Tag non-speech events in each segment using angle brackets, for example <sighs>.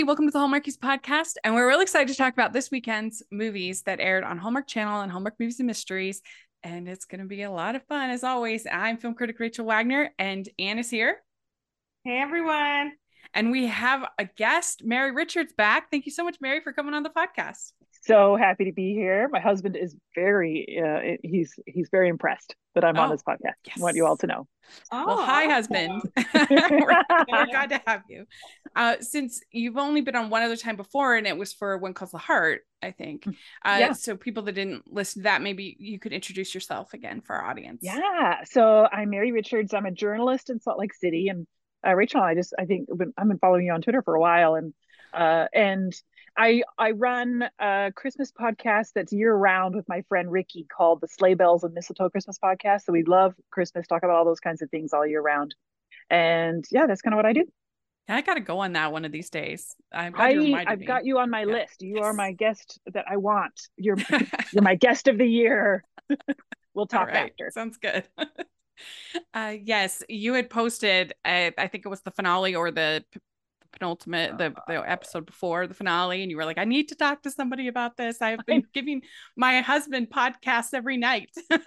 everybody. Welcome to the Hallmarkies podcast. And we're really excited to talk about this weekend's movies that aired on Hallmark Channel and Hallmark Movies and Mysteries. And it's going to be a lot of fun, as always. I'm film critic Rachel Wagner, and Anne is here. Hey, everyone. And we have a guest, Mary Richards, back. Thank you so much, Mary, for coming on the podcast so happy to be here. My husband is very uh, he's he's very impressed that I'm oh, on this podcast. Yes. I want you all to know. Oh, well, hi, husband. <laughs> we're, <laughs> we're, glad to have you. Uh, since you've only been on one other time before, and it was for When Calls the Heart, I think. Mm, uh, yeah. So people that didn't listen to that, maybe you could introduce yourself again for our audience. Yeah. So I'm Mary Richards. I'm a journalist in Salt Lake City, and uh, Rachel, I just I think I've been following you on Twitter for a while, and uh, and I I run a Christmas podcast that's year round with my friend Ricky called the Sleigh Bells and Mistletoe Christmas podcast. So we love Christmas, talk about all those kinds of things all year round. And yeah, that's kind of what I do. I got to go on that one of these days. I've got, I, have got you on my yeah. list. You yes. are my guest that I want. You're <laughs> you're my guest of the year. <laughs> we'll talk right. after. Sounds good. <laughs> uh, yes, you had posted. Uh, I think it was the finale or the penultimate the, the oh. episode before the finale and you were like i need to talk to somebody about this. I've <laughs> been giving my husband podcasts every night. <laughs>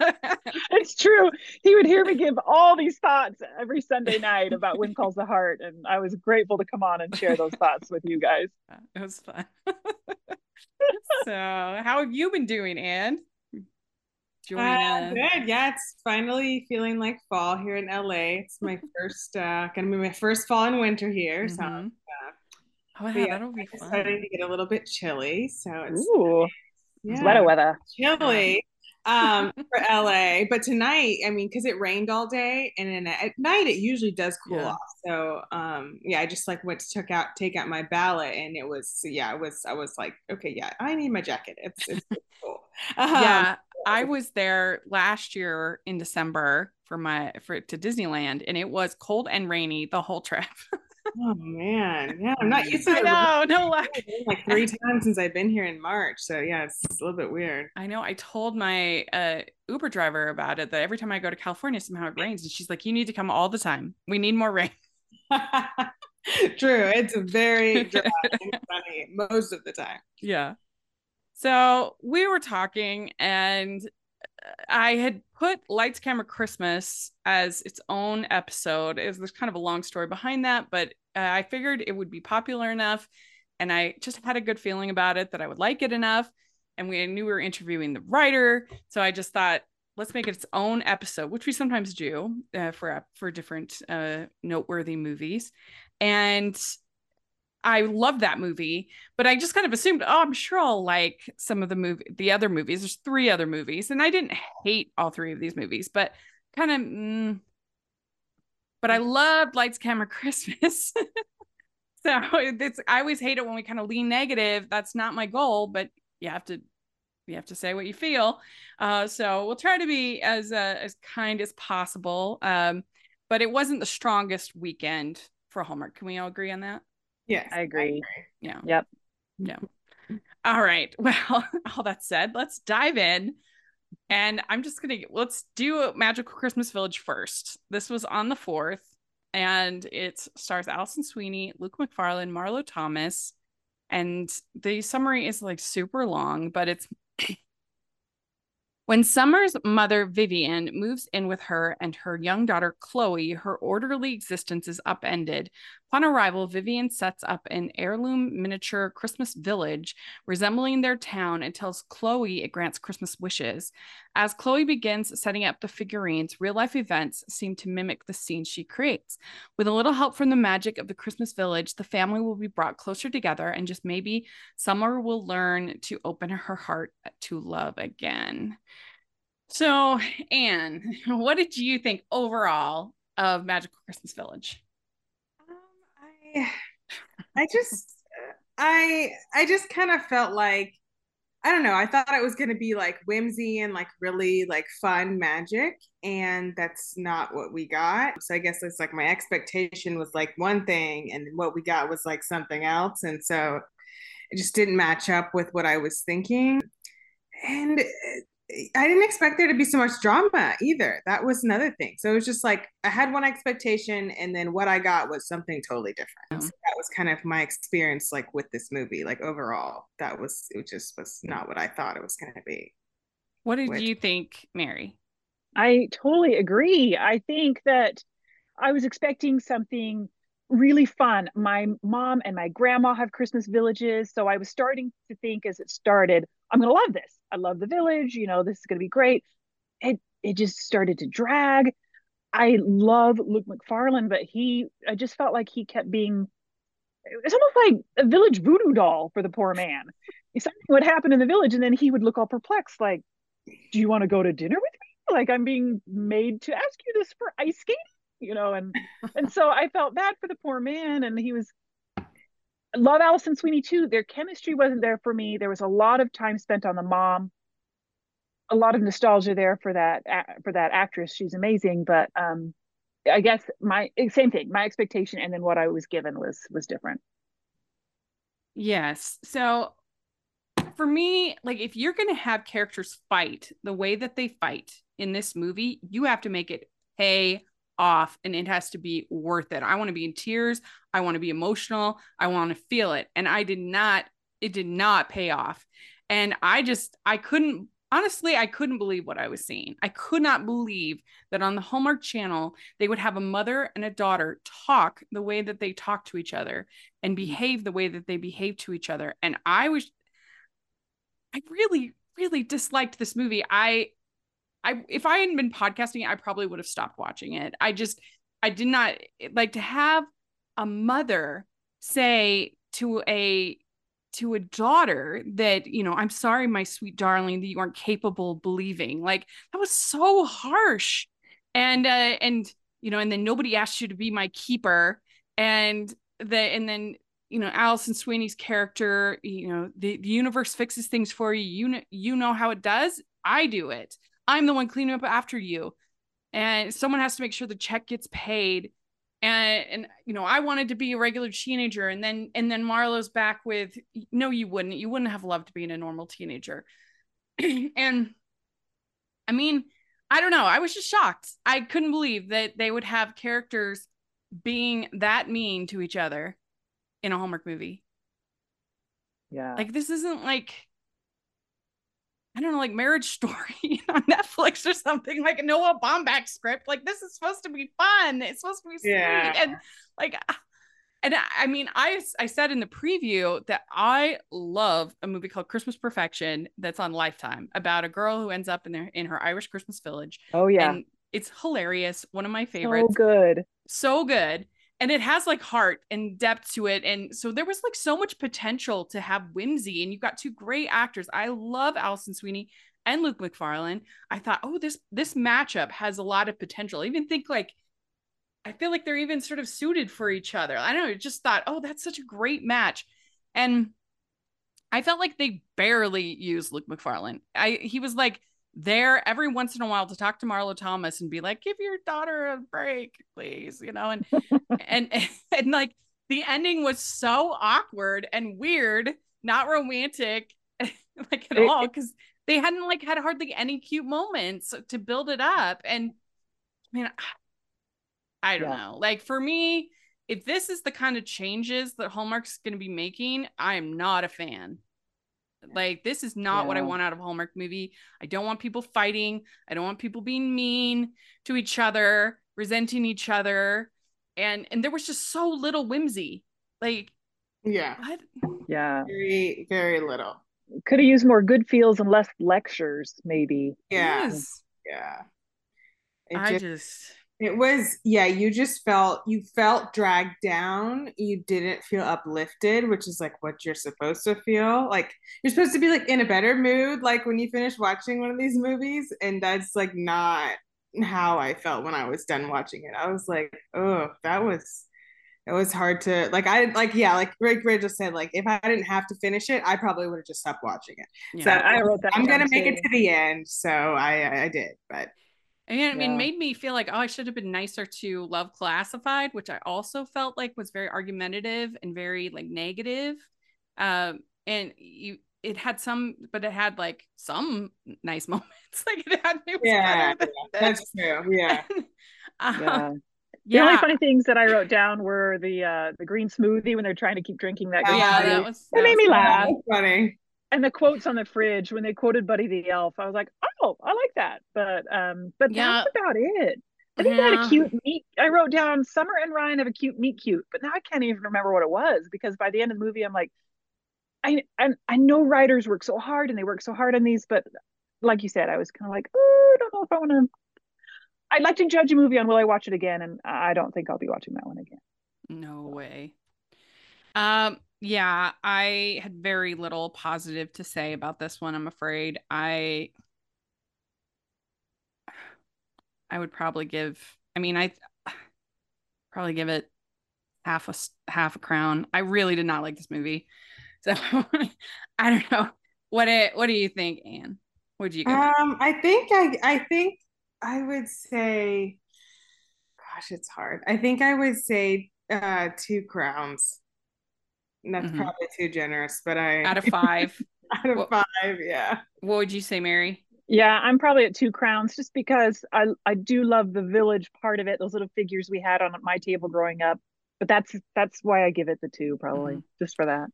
It's true. He would hear me give all these thoughts every sunday night about when calls the heart and i was grateful to come on and share those thoughts with you guys. <laughs> It was fun. So how have you been doing anne uh, good. Yeah, it's finally feeling like fall here in LA. It's my <laughs> first, uh, gonna be my first fall and winter here. Mm-hmm. So, uh, oh, yeah, that'll be fun. starting to get a little bit chilly. So it's Ooh, yeah, weather weather. Chilly um <laughs> for LA. But tonight, I mean, because it rained all day and then at night it usually does cool yeah. off. So um yeah, I just like went to took out take out my ballot and it was yeah, it was I was like, okay, yeah, I need my jacket. It's it's cool. <laughs> Um, yeah. I was there last year in December for my for to Disneyland and it was cold and rainy the whole trip. <laughs> oh man. Yeah, I'm not used to it. No, no like three times since I've been here in March. So yeah, it's, it's a little bit weird. I know. I told my uh, Uber driver about it that every time I go to California somehow it rains and she's like, You need to come all the time. We need more rain. <laughs> True. It's very <laughs> dry and sunny most of the time. Yeah. So we were talking, and I had put Lights Camera Christmas as its own episode. Is there's kind of a long story behind that, but uh, I figured it would be popular enough, and I just had a good feeling about it that I would like it enough. And we knew we were interviewing the writer, so I just thought let's make it its own episode, which we sometimes do uh, for for different uh, noteworthy movies. And I love that movie, but I just kind of assumed, oh, I'm sure I'll like some of the movie, the other movies. There's three other movies, and I didn't hate all three of these movies, but kind of. Mm, but I loved Lights, Camera, Christmas. <laughs> so it's I always hate it when we kind of lean negative. That's not my goal, but you have to you have to say what you feel. Uh, so we'll try to be as uh, as kind as possible. Um, but it wasn't the strongest weekend for Hallmark. Can we all agree on that? Yeah, I agree. I agree. Yeah. Yep. Yeah. All right. <laughs> Well, all that said, let's dive in. And I'm just gonna let's do Magical Christmas Village first. This was on the fourth, and it stars Alison Sweeney, Luke Macfarlane, Marlo Thomas, and the summary is like super long, but it's when Summer's mother, Vivian, moves in with her and her young daughter, Chloe, her orderly existence is upended. Upon arrival, Vivian sets up an heirloom miniature Christmas village resembling their town and tells Chloe it grants Christmas wishes. As Chloe begins setting up the figurines, real life events seem to mimic the scenes she creates. With a little help from the magic of the Christmas village, the family will be brought closer together and just maybe Summer will learn to open her heart to love again. So, Anne, <laughs> what did you think overall of Magical Christmas Village? I, I just, I, I just kind of felt like, I don't know. I thought it was going to be like whimsy and like really like fun magic, and that's not what we got. So I guess it's like my expectation was like one thing, and what we got was like something else, and so it just didn't match up with what I was thinking. And I didn't expect there to be so much drama either. That was another thing. So it was just like I had one expectation, and then what I got was something totally different. Mm-hmm. So that was kind of my experience, like with this movie. Like overall, that was it. Just was not what I thought it was going to be. What did Which, you think, Mary? I totally agree. I think that I was expecting something really fun. My mom and my grandma have Christmas villages. So I was starting to think as it started, I'm to love this. I love the village. You know, this is to be great. It, it just started to drag. I love Luke Macfarlane, but he, I just felt like he kept being, it's almost like a village voodoo doll for the poor man. Something would happen in the village and then he would look all perplexed, like, do you want to go to dinner with me? Like I'm being made to ask you this for ice skating? you know, and and so I felt bad for the poor man, and he was love Alison Sweeney too. Their chemistry wasn't there for me. There was a lot of time spent on the mom, a lot of nostalgia there for that for that actress. She's amazing, but um, I guess my same thing. My expectation and then what I was given was was different. Yes. So for me, like if you're going to have characters fight the way that they fight in this movie, you have to make it pay off and it has to be worth it. I want to be in tears. I want to be emotional. I want to feel it. And I did not, it did not pay off. And I just, I couldn't, honestly, I couldn't believe what I was seeing. I could not believe that on the Hallmark channel, they would have a mother and a daughter talk the way that they talk to each other and mm. behave the way that they behave to each other. And I was, I really, really disliked this movie. I, I if I hadn't been podcasting, I probably would have stopped watching it. I just I did not like to have a mother say to a to a daughter that you know i'm sorry my sweet darling that you aren't capable of believing like that was so harsh. And uh and you know and then nobody asked you to be my keeper. And the and then you know alison sweeney's character you know the, the universe fixes things for you. You know you know how it does. I do it I'm the one cleaning up after you. And someone has to make sure the check gets paid. And and you know, I wanted to be a regular teenager. And then and then Marlo's back with no, you wouldn't. You wouldn't have loved being a normal teenager. <clears throat> and I mean, I don't know. I was just shocked. I couldn't believe that they would have characters being that mean to each other in a Hallmark movie. Yeah. Like this isn't like I don't know, like Marriage Story <laughs> on Netflix or something, like a Noah Baumbach script. Like this is supposed to be fun. It's supposed to be sweet. Yeah. And like ah, and I mean, I I said in the preview that I love a movie called Christmas Perfection that's on Lifetime about a girl who ends up in their in her Irish Christmas village. Oh yeah. And it's hilarious. One of my favorites. So good. So good and it has like heart and depth to it and so there was like so much potential to have whimsy and you've got two great actors. I love alison sweeney and luke macfarlane. I thought oh this this matchup has a lot of potential. I even think like i feel like they're even sort of suited for each other. I don't know just thought oh that's such a great match. And i felt like they barely used luke macfarlane. I he was like there every once in a while to talk to Marlo Thomas and be like, give your daughter a break, please, you know, and <laughs> and <laughs> and like the ending was so awkward and weird, not romantic, <laughs> like at all, because they hadn't like had hardly any cute moments to build it up. And I mean, <sighs> I don't yeah. know. Like for me, if this is the kind of changes that Hallmark's going to be making, I am not a fan. Like this is not yeah. what I want out of a Hallmark movie. I don't want people fighting. I don't want people being mean to each other, resenting each other. And and there was just so little whimsy. Like yeah. What? Yeah. Very very little. Could have used more good feels and less lectures maybe. Yeah. Yes. Yeah. It I just, just it was, yeah, you just felt, you felt dragged down. You didn't feel uplifted, which is like what you're supposed to feel. Like you're supposed to be like in a better mood, like when you finish watching one of these movies. And that's like not how I felt when I was done watching it. I was like, oh, that was, it was hard to like I like yeah like Greg Ray just said like if I didn't have to finish it I probably would have just stopped watching it. Yeah, so I wrote that. I'm gonna make it to the end, so I I did, but and yeah. it made me feel like, oh, I should have been nicer to Love Classified, which I also felt like was very argumentative and very like negative. Um, and you it had some, but it had like some nice <laughs> moments. Like it had it was Yeah, better That's true. Yeah. <laughs> Um, Yeah. The yeah, only funny things that I wrote down were the uh the green smoothie when they're trying to keep drinking that green yeah, Yeah, smoothie. that was That made me was- laugh. That's funny. And the quotes on the fridge when they quoted Buddy the Elf, I was like, oh, I like that. But um, but Yeah. that's about it. I think they had a cute meet. I wrote down Summer and Ryan have a cute meet cute, but now I can't even remember what it was because by the end of the movie, I'm like, I I, I know writers work so hard and they work so hard on these, but like you said, I was kind of like, oh, I don't know if I want to. I'd like to judge a movie on will I watch it again, and I don't think I'll be watching that one again. No way. Um, yeah, I had very little positive to say about this one, I'm afraid. I I would probably give I mean, I <sighs> probably give it half a half a crown. I really did not like this movie. <laughs> So I don't know. What it what do you think, Anne? Would you it? Um, I think I I think I would say, gosh, it's hard. I think I would say uh two crowns. And That's Mhm. probably too generous, but I Out of five, <laughs> out of Well- five, yeah. what would you say, Mary? Yeah, I'm probably at two crowns just because I I do love the village part of it, those little figures we had on my table growing up. But that's that's why I give it the two, probably just for that.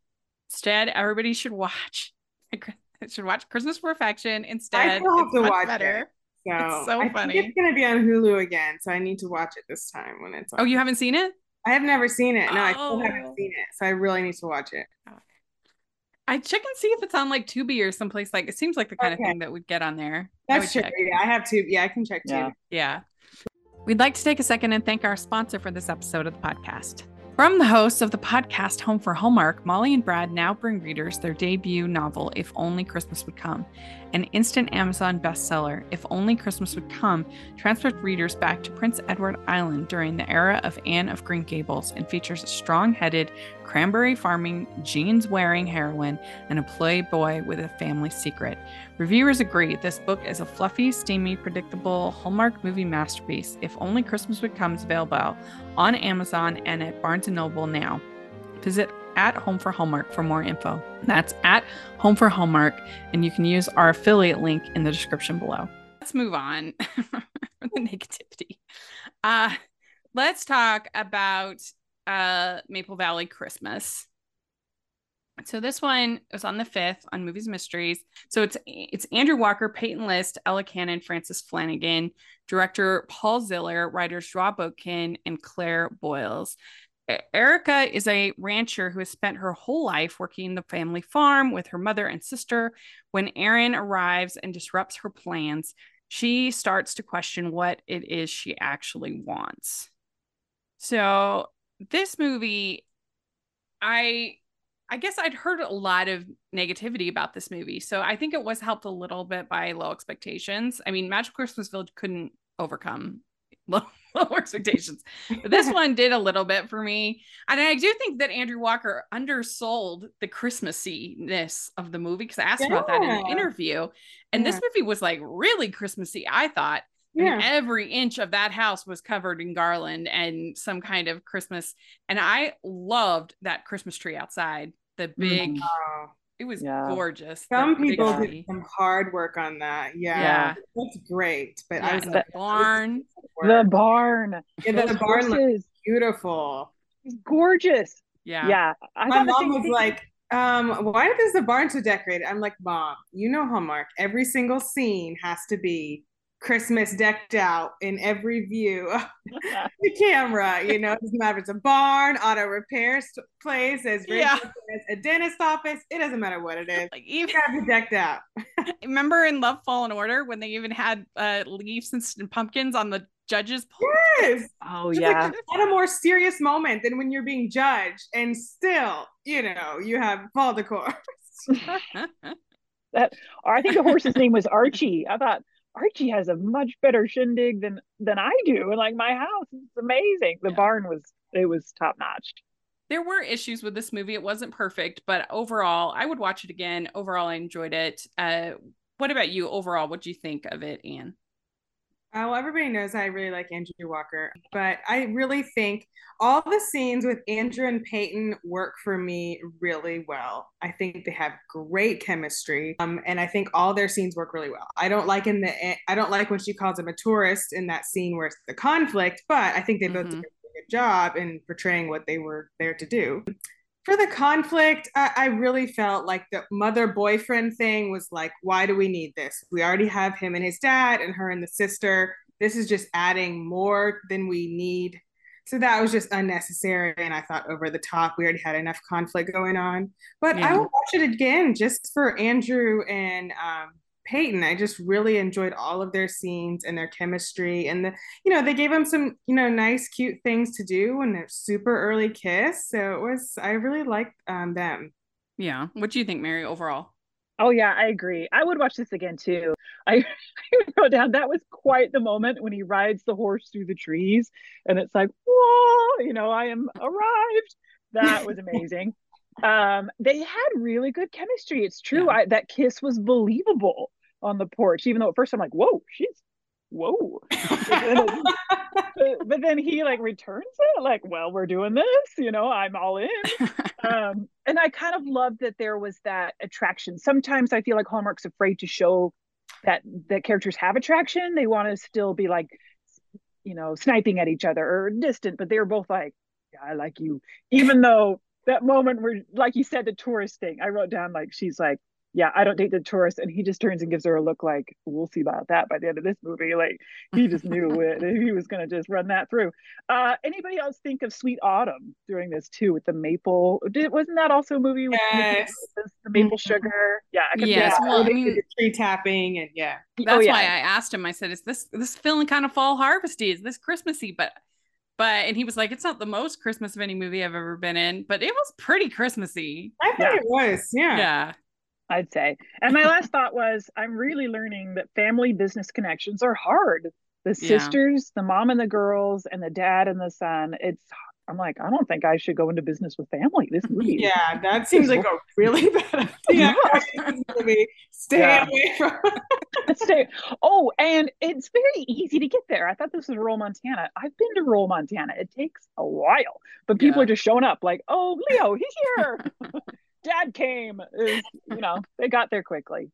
Instead, everybody should watch <laughs> should watch Christmas Perfection I instead. still have It's to watch better. it. So, It's so I funny. think it's gonna be on Hulu again, so I need to watch it this time when it's on. Oh, you haven't seen it? I have never seen it. No, I still Oh. haven't seen it, so I really need to watch it. I check and see if it's on like Tubi or someplace like it seems like the kind of thing that would get on there. I That's true. check. Yeah, I have to. Yeah, I can check too. Yeah. Yeah. We'd like to take a second and thank our sponsor for this episode of the podcast. From the hosts of the podcast Home for Hallmark, Molly and Brad now bring readers their debut novel, If Only Christmas Would Come, an instant Amazon bestseller. If Only Christmas Would Come transports readers back to Prince Edward Island during the era of Anne of Green Gables and features a strong headed, cranberry farming, jeans wearing heroine and a playboy with a family secret. Reviewers agree this book is a fluffy, steamy, predictable Hallmark movie masterpiece. If Only Christmas Would Come is available on Amazon and at Barnes & Noble now. Visit at Home for Hallmark for more info. That's at Home for Hallmark, and you can use our affiliate link in the description below. Let's move on <laughs> from the negativity. Uh, let's talk about uh, Maple Valley Christmas. So this one was on the fifth on Movies Mysteries. So it's it's Andrew Walker, Peyton List, Ella Cannon, Francis Flanagan, director Paul Ziller, writers Rob Oatkin, and Claire Boyles. Erica is a rancher who has spent her whole life working the family farm with her mother and sister. When Aaron arrives and disrupts her plans, she starts to question what it is she actually wants. So this movie, I I guess I'd heard a lot of negativity about this movie. So I think it was helped a little bit by low expectations. I mean, Magical Christmas Village couldn't overcome <laughs> low, low expectations. But this <laughs> one did a little bit for me. And I do think that Andrew Walker undersold the Christmassy-ness of the movie because I asked about that in an interview. And this movie was like really Christmassy, I thought. Yeah. every inch of that house was covered in garland and some kind of Christmas. And I loved that Christmas tree outside. The big, Oh. It was Yeah. gorgeous. Some people tree. did some hard work on that. Yeah. Yeah. That's great. But Yeah, I was and like, the barn. The barn. Yeah, Those the barn looked horses. beautiful. It's gorgeous. Yeah. Yeah. I My mom was thing. like, um, why is the barn so decorated? I'm like, Mom, you know Hallmark. Every single scene has to be Christmas decked out in every view of <laughs> the camera. You know, it doesn't matter if it's a barn, auto repair st- place, as Yeah. a dentist office. It doesn't matter what it is. <laughs> Like It's even gotta be decked out. <laughs> remember in Love Fall Fallen Order when they even had uh leaves and, and pumpkins on the judges pole? Yes. oh It's yeah. like not a more serious moment than when you're being judged, and still, you know, you have fall decor. Or I think the horse's name was Archie. I thought Archie has a much better shindig than than I do. And like my house is amazing. The Yeah. barn was it was top notch. there were issues with this movie. It wasn't perfect, but overall, I would watch it again. Overall, I enjoyed it. Uh, what about you? Overall, what do you think of it, Anne? Uh, well, everybody knows I really like Andrew Walker, but I really think all the scenes with Andrew and Peyton work for me really well. I think they have great chemistry, um, and I think all their scenes work really well. I don't like in the I don't like when she calls him a tourist in that scene where it's the conflict, but I think they both mm-hmm. did a good job in portraying what they were there to do for the conflict, I, I, really felt like the mother boyfriend thing was like, why do we need this? We already have him and his dad, and her and the sister. This is just adding more than we need. So that was just unnecessary. And I thought over the top. We already had enough conflict going on. But yeah. I will watch it again just for Andrew and um, Peyton. I just really enjoyed all of their scenes and their chemistry. And the, you know, they gave them some, you know, nice, cute things to do and their super early kiss. So it was, I really liked um, them. Yeah. What do you think, Mary, overall? Oh yeah, I agree. I would watch this again too. I, <laughs> I wrote down that was quite the moment when he rides the horse through the trees, and it's like, whoa, you know, I am arrived. That was amazing <laughs> um, they had really good chemistry. It's true. Yeah. I, that kiss was believable on the porch, even though at first I'm like, whoa, she's whoa. but, then, <laughs> but, but, then he like returns it, like, well, we're doing this, you know, I'm all in. <laughs> um, and I kind of love that there was that attraction. Sometimes I feel like Hallmark's afraid to show that that characters have attraction. They want to still be like, you know, sniping at each other or distant, but they were both like, yeah, I like you, even though that moment where, like you said, the tourist thing. I wrote down like she's like, yeah, I don't date the tourist, and he just turns and gives her a look like, we'll see about that by the end of this movie. Like he just knew <laughs> it. He was gonna just run that through. Uh, anybody else think of Sweet Autumn during this too with the maple? Did, wasn't that also a movie with yes. the maple mm-hmm. sugar? Yeah, I yes. Well, I mean, tree tapping and yeah. Oh, That's oh, yeah. why I asked him. I said, "Is this this feeling kind of fall harvesty? Is this Christmassy?" But but and he was like, it's not the most Christmas of any movie I've ever been in, but it was pretty Christmassy. I think yeah. it was, yeah. Yeah. I'd say. And my last thought was I'm really learning that family business connections are hard. The sisters, yeah. the mom and the girls, and the dad and the son. It's I'm like, I don't think I should go into business with family. This <laughs> movie. Yeah, that seems like a really <laughs> bad idea. Stay yeah. away from. <laughs> Stay. Oh, and it's very easy to get there. I thought this was rural Montana. I've been to rural Montana. It takes a while, but people yeah. are just showing up like, oh, Leo, he's here. Dad came. Was, you know, they got there quickly.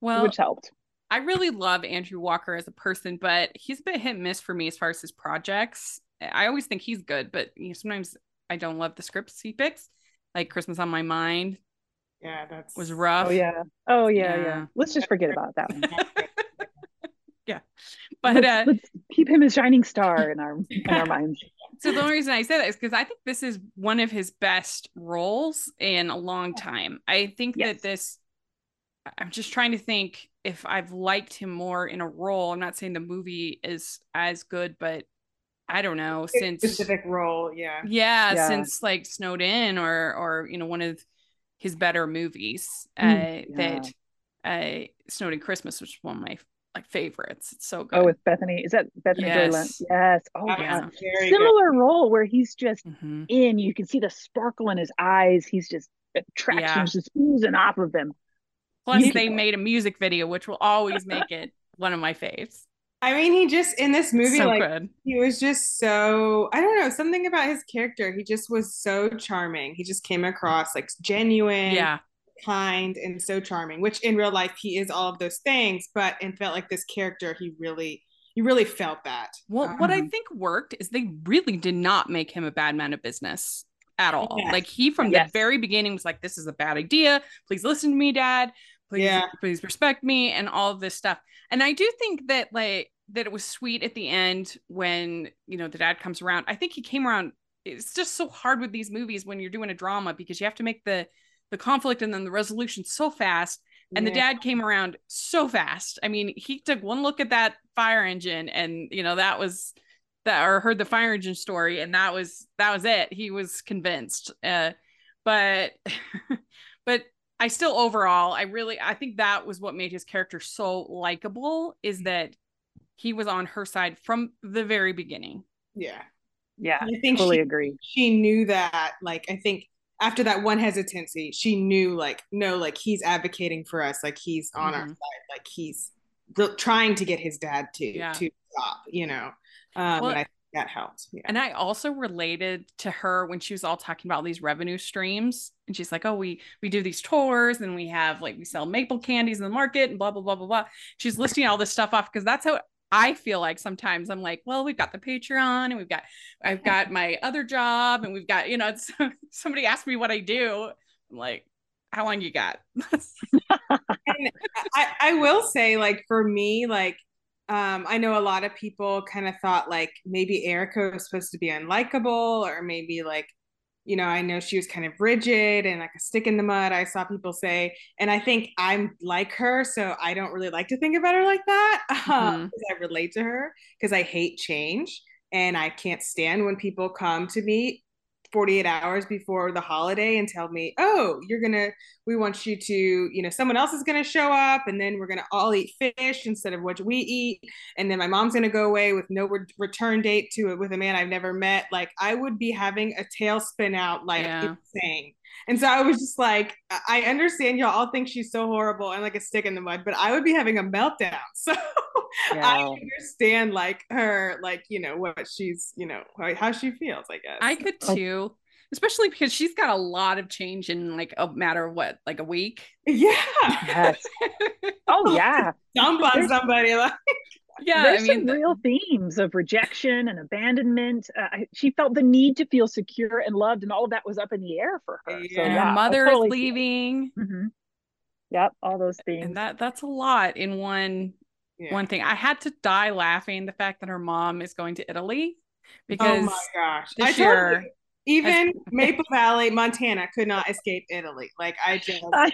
Well, which helped. I really love Andrew Walker as a person, but he's a bit hit and miss for me as far as his projects. I always think he's good, but you know, sometimes I don't love the scripts he picks. Like Christmas on My Mind. Yeah, that's was rough. Oh yeah. Oh yeah, yeah. yeah. Let's just forget about that one. <laughs> yeah. But let's, uh, let's keep him a shining star in our <laughs> in our minds. So the only reason I say that is because I think this is one of his best roles in a long time. I think yes. that this I'm just trying to think if I've liked him more in a role. I'm not saying the movie is as good, but I don't know since specific role, yeah. yeah. yeah, since like Snowed In or or you know one of his better movies uh, mm, yeah. that uh, Snowed-Inn Christmas, which is one of my like favorites. It's so oh, good. Oh, with Bethany, is that Bethany yes. Yes. Oh yeah. Similar good. role where he's just mm-hmm. in. You can see the sparkle in his eyes. He's just attraction yeah. just oozing off of him. Plus, they <laughs> made a music video, which will always make it one of my faves. I mean, he just in this movie, so like good. he was just so I don't know something about his character. He just was so charming. He just came across like genuine, yeah, kind, and so charming. Which in real life he is all of those things, but and felt like this character, he really, you really felt that. Well, um, what I um, think worked is they really did not make him a bad man of business at all. Yes. Like he from yes. the very beginning was like, "This is a bad idea. Please listen to me, Dad." please yeah. please respect me and all of this stuff and i do think that like that it was sweet at the end when you know the dad comes around i think he came around it's just so hard with these movies when you're doing a drama because you have to make the the conflict and then the resolution so fast and yeah. the dad came around so fast i mean he took one look at that fire engine and you know that was that or heard the fire engine story and that was that was it he was convinced uh but <laughs> but I still overall, I really I think that was what made his character so likable is that he was on her side from the very beginning. Yeah. Yeah. I think totally she, agree. She knew that like I think after that one hesitancy, she knew like no, like he's advocating for us, like he's on mm-hmm. our side, like he's trying to get his dad to Yeah. to stop, you know. Um, Well- and I think that helped. Yeah. And I also related to her when she was all talking about these revenue streams. And she's like, oh, we we do these tours and we have like we sell maple candies in the market and blah blah blah blah blah. She's listing all this stuff off because that's how I feel like sometimes I'm like, well, we've got the Patreon and we've got I've <laughs> got my other job and we've got, you know, it's, <laughs> somebody asked me what I do. I'm like, how long you got? <laughs> and I, I will say, like for me, like um, I know a lot of people kind of thought like maybe Erica was supposed to be unlikable, or maybe like, you know, I know she was kind of rigid and like a stick in the mud. I saw people say, and I think I'm like her, so I don't really like to think about her like that. Um, <laughs> 'cause I relate to her because I hate change and I can't stand when people come to me 48 hours before the holiday and tell me, oh, you're gonna, we want you to, you know, someone else is gonna show up and then we're gonna all eat fish instead of what we eat. And then my mom's gonna go away with no re- return date to it with a man I've never met. Like I would be having a tailspin out like Yeah. insane. And so I was just like, I- I understand y'all all think she's so horrible and like a stick in the mud, but I would be having a meltdown. <laughs> So I understand like her, like, you know, what she's, you know, how, how she feels, I guess. I could too, especially because she's got a lot of change in like a matter of what, like a week. yeah. Yes. <laughs> Oh yeah. Dump on somebody like yeah, There's I mean, some real themes of rejection and abandonment. Uh, she felt the need to feel secure and loved, and all of that was up in the air for her. So, Yeah. and yeah, her mother totally is see it. leaving. Mhm. Yep, all those themes. and that that's a lot in one Yeah. one thing i had to die laughing the fact that her mom is going to italy because Oh my gosh. I this told year you, even Maple Valley, Montana could not escape Italy. Like I <laughs> just I,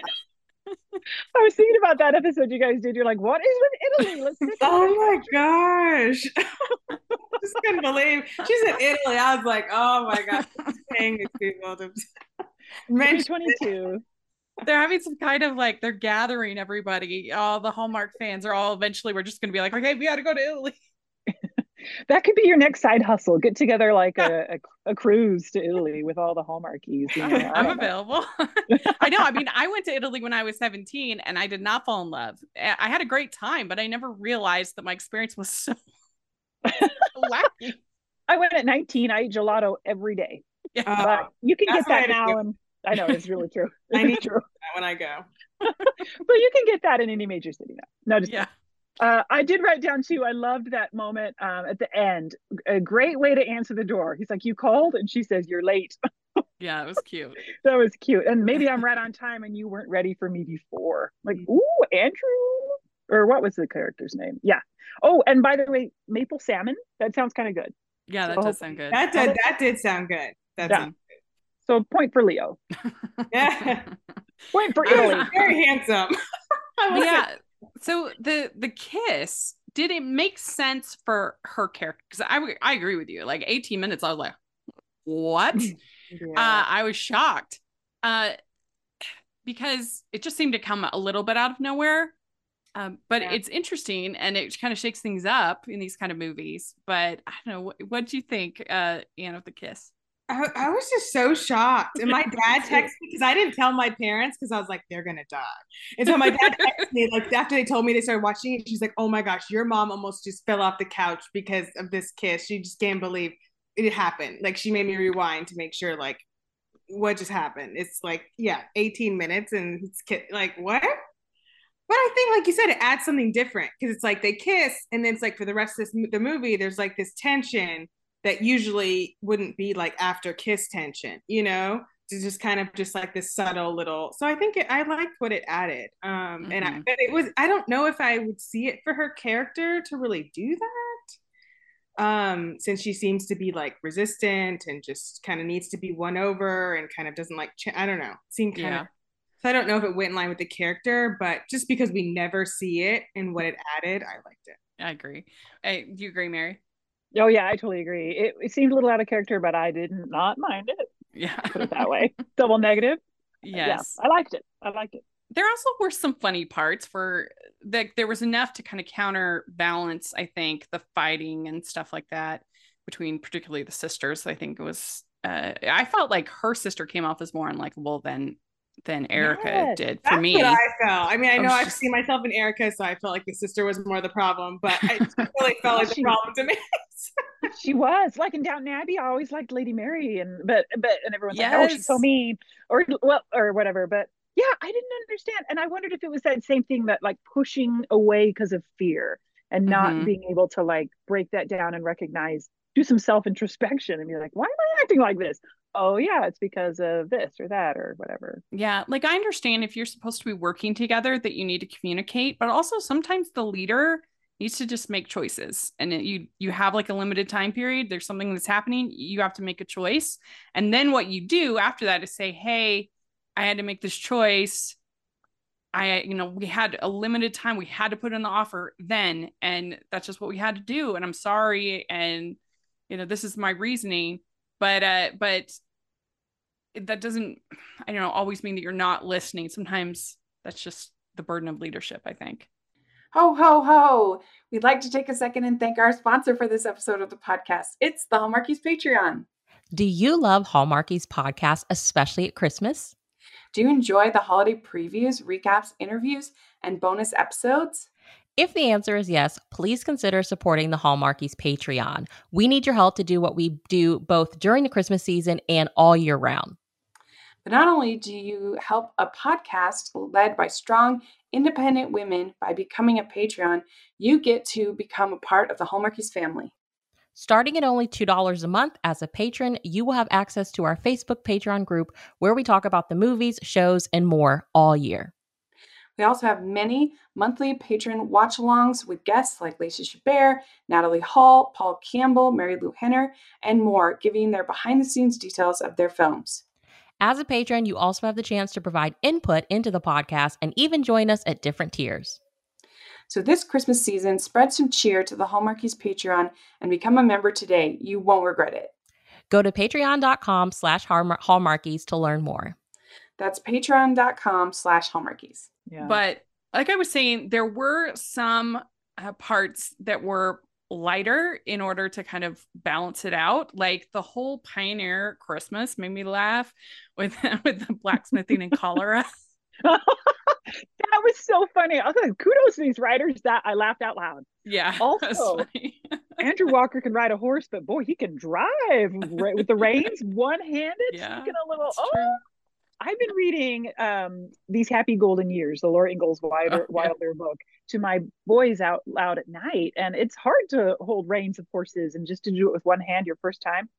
<laughs> I was thinking about that episode you guys did. You're like, what is with Italy? Let's. <laughs> Oh my gosh. <laughs> just couldn't believe she said Italy. I was like, oh my gosh, she's paying these people to mention 2022. they're having some kind of like they're gathering everybody all the hallmark fans are all eventually we're just going to be like okay we got to go to italy That could be your next side hustle. Get together like a, a, a cruise to Italy with all the Hallmarkies. You know, <laughs> I i'm available <laughs> i know i mean i went to italy when i was 17 and i did not fall in love I I had a great time but i never realized that my experience was so <laughs> wacky I went at 19. I ate gelato every day. yeah Oh, But you can that's get that the way to now. And I know it's really true. I need- true. when I go. But you can get that in any major city now. No, just yeah Uh, I did write down too. I loved that moment um, at the end. A great way to answer the door. He's like, "You called," and she says, "You're late." <laughs> yeah it was cute that was cute. And maybe I'm right on time, and you weren't ready for me before. Like, Mm. ooh, Andrew, or what was the character's name? Yeah. Oh, and by the way, maple salmon. That sounds kind of good. yeah that So does sound good That did that did sound good. That Yeah. sounded So point for Leo. Yeah. <laughs> Point for good. Italy. Very handsome. <laughs> I will say yeah so the the kiss did it make sense for her character? Because I, I agree with you. Like 18 minutes i was like what? <laughs> Uh i was shocked. Uh because it just seemed to come a little bit out of nowhere. Um, but Yeah. it's interesting and it kind of shakes things up in these kind of movies but i don't know what what do you think uh anne of the kiss I, I was just so shocked. And my <laughs> dad texted me because I didn't tell my parents because I was like, they're gonna die. And so my dad <laughs> texted me like after they told me they started watching it, she's like, Oh my gosh, your mom almost just fell off the couch because of this kiss. She just can't believe it happened. Like she made me rewind to make sure like what just happened. It's like, yeah, 18 minutes and it's ki- like what? But I think, like you said, it adds something different because it's like they kiss, and then it's like for the rest of this the movie, there's like this tension that usually wouldn't be like after kiss tension, you know? It's just kind of just like this subtle little. So I think it, I liked what it added. Um, and I, Mhm. but it was I don't know if I would see it for her character to really do that. Um, since she seems to be like resistant and just kind of needs to be won over and kind of doesn't like. Ch- I don't know. Seemed kind yeah of so I don't know if it went in line with the character, but just because we never see it and what it added, I liked it. i agree hey, do you agree mary Oh yeah, I totally agree. It, it seemed a little out of character, but I did not mind it. yeah Put it that way. <laughs> Double negative. yes Yeah, I liked it. I liked it. there also were some funny parts for that there was enough to kind of counterbalance i think the fighting and stuff like that between particularly the sisters i think it was uh, i felt like her sister came off as more unlikable than than Erica Yes, did for That's me. what I felt. I mean, I I know was I've seen myself in Erica, so I felt like the sister was more the problem, but I <laughs> really felt like the problem to me. She was like in Downton Abbey. I always liked Lady Mary, and but but and everyone's like, oh, she's so Yes. mean, or well, or whatever. But yeah, I didn't understand, and I wondered if it was that same thing that like pushing away because of fear and not Mhm. being able to like break that down and recognize, do some self introspection, and be like, why am I acting like this? Oh yeah, it's because of this or that or whatever. Yeah, like I understand if you're supposed to be working together that you need to communicate, but also sometimes the leader needs to just make choices. And it- you you have like a limited time period, there's something that's happening, you have to make a choice. And then what you do after that is say, "Hey, I had to make this choice. I you know, we had a limited time, we had to put in the offer then, and that's just what we had to do and I'm sorry and you know, this is my reasoning." But uh but that doesn't i don't know always mean that you're not listening sometimes that's just the burden of leadership i think Ho, ho, ho. We'd like to take a second and thank our sponsor for this episode of the podcast. It's the Hallmarkies Patreon. Do you love Hallmarkies podcast, especially at Christmas? Do you enjoy the holiday previews, recaps, interviews, and bonus episodes? If the answer is yes, please consider supporting the Hallmarkies Patreon. We need your help to do what we do both during the Christmas season and all year round. But not only do you help a podcast led by strong, independent women by becoming a Patreon, you get to become a part of the Hallmarkies family. Starting at only $2 a month as a patron, you will have access to our Facebook Patreon group where we talk about the movies, shows, and more all year. We also have many monthly patron watch alongs with guests like Lacey Chabert, Natalie Hall, Paul Campbell, Marilu Henner, and more, giving their behind the scenes details of their films. As a patron, you also have the chance to provide input into the podcast and even join us at different tiers. So this Christmas season, spread some cheer to the Hallmarkies Patreon and become a member today. You won't regret it. Go to patreon.com slash hallmarkies to learn more. That's patreon.com slash hallmarkies. Yeah. but like i was saying there were some uh, parts that were lighter in order to kind of balance it out like the whole pioneer christmas made me laugh <laughs> with with the blacksmithing and cholera <laughs> that was so funny. I was like, kudos to these writers that I laughed out loud. yeah <laughs> Also- Andrew Walker can ride a horse, but boy, he can drive right with the reins one handed. Yeah, Speaking a little, oh, true. I've been reading um, these Happy Golden Years, the Laura Ingalls Wilder, Oh, yeah. Wilder book, to my boys out loud at night, and it's hard to hold reins of horses and just to do it with one hand your first time.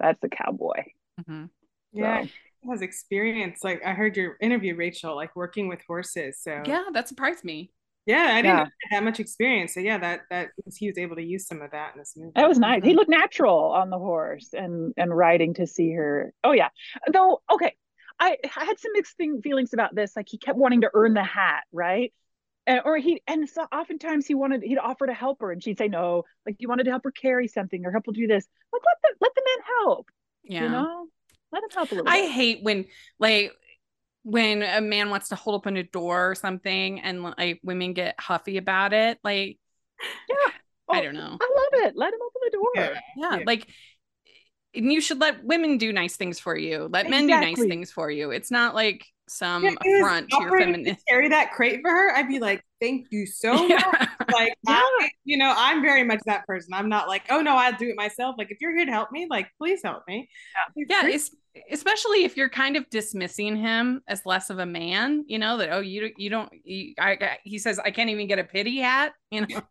That's the cowboy. Mhm. Yeah, So, he has experience. Like I heard your interview, Rachel, like working with horses. So yeah that surprised me yeah, I didn't Yeah. know he had that much experience. So yeah, that that was, he was able to use some of that in this movie. That was nice. He Mhm. looked natural on the horse and and riding to see her. Oh yeah. Though okay, I, I had some mixed thing, feelings about this. Like he kept wanting to earn the hat, right? And, or he and so oftentimes he wanted he'd offer to help her and she'd say no. Like you wanted to help her carry something or help her do this. Like let the let the man help. yeah You know, let him help a little. I bit. hate when like when a man wants to hold open a door or something and like women get huffy about it. Like Yeah. I Oh, don't know. I love it. Let him open the door. Yeah. Yeah, Yeah. like and you should let women do nice things for you. Let men do nice things for you. It's not like some Yeah, affront to your to carry that crate for her. I'd be like, thank you so <laughs> much. Yeah. Like, Yeah. I, you know, I'm very much that person. I'm not like, oh no, I'll do it myself. Like, if you're here to help me, like, please help me. Yeah, it's, especially if you're kind of dismissing him as less of a man. You know that oh you you don't. You, I, I he says I can't even get a pity hat. <laughs> You know.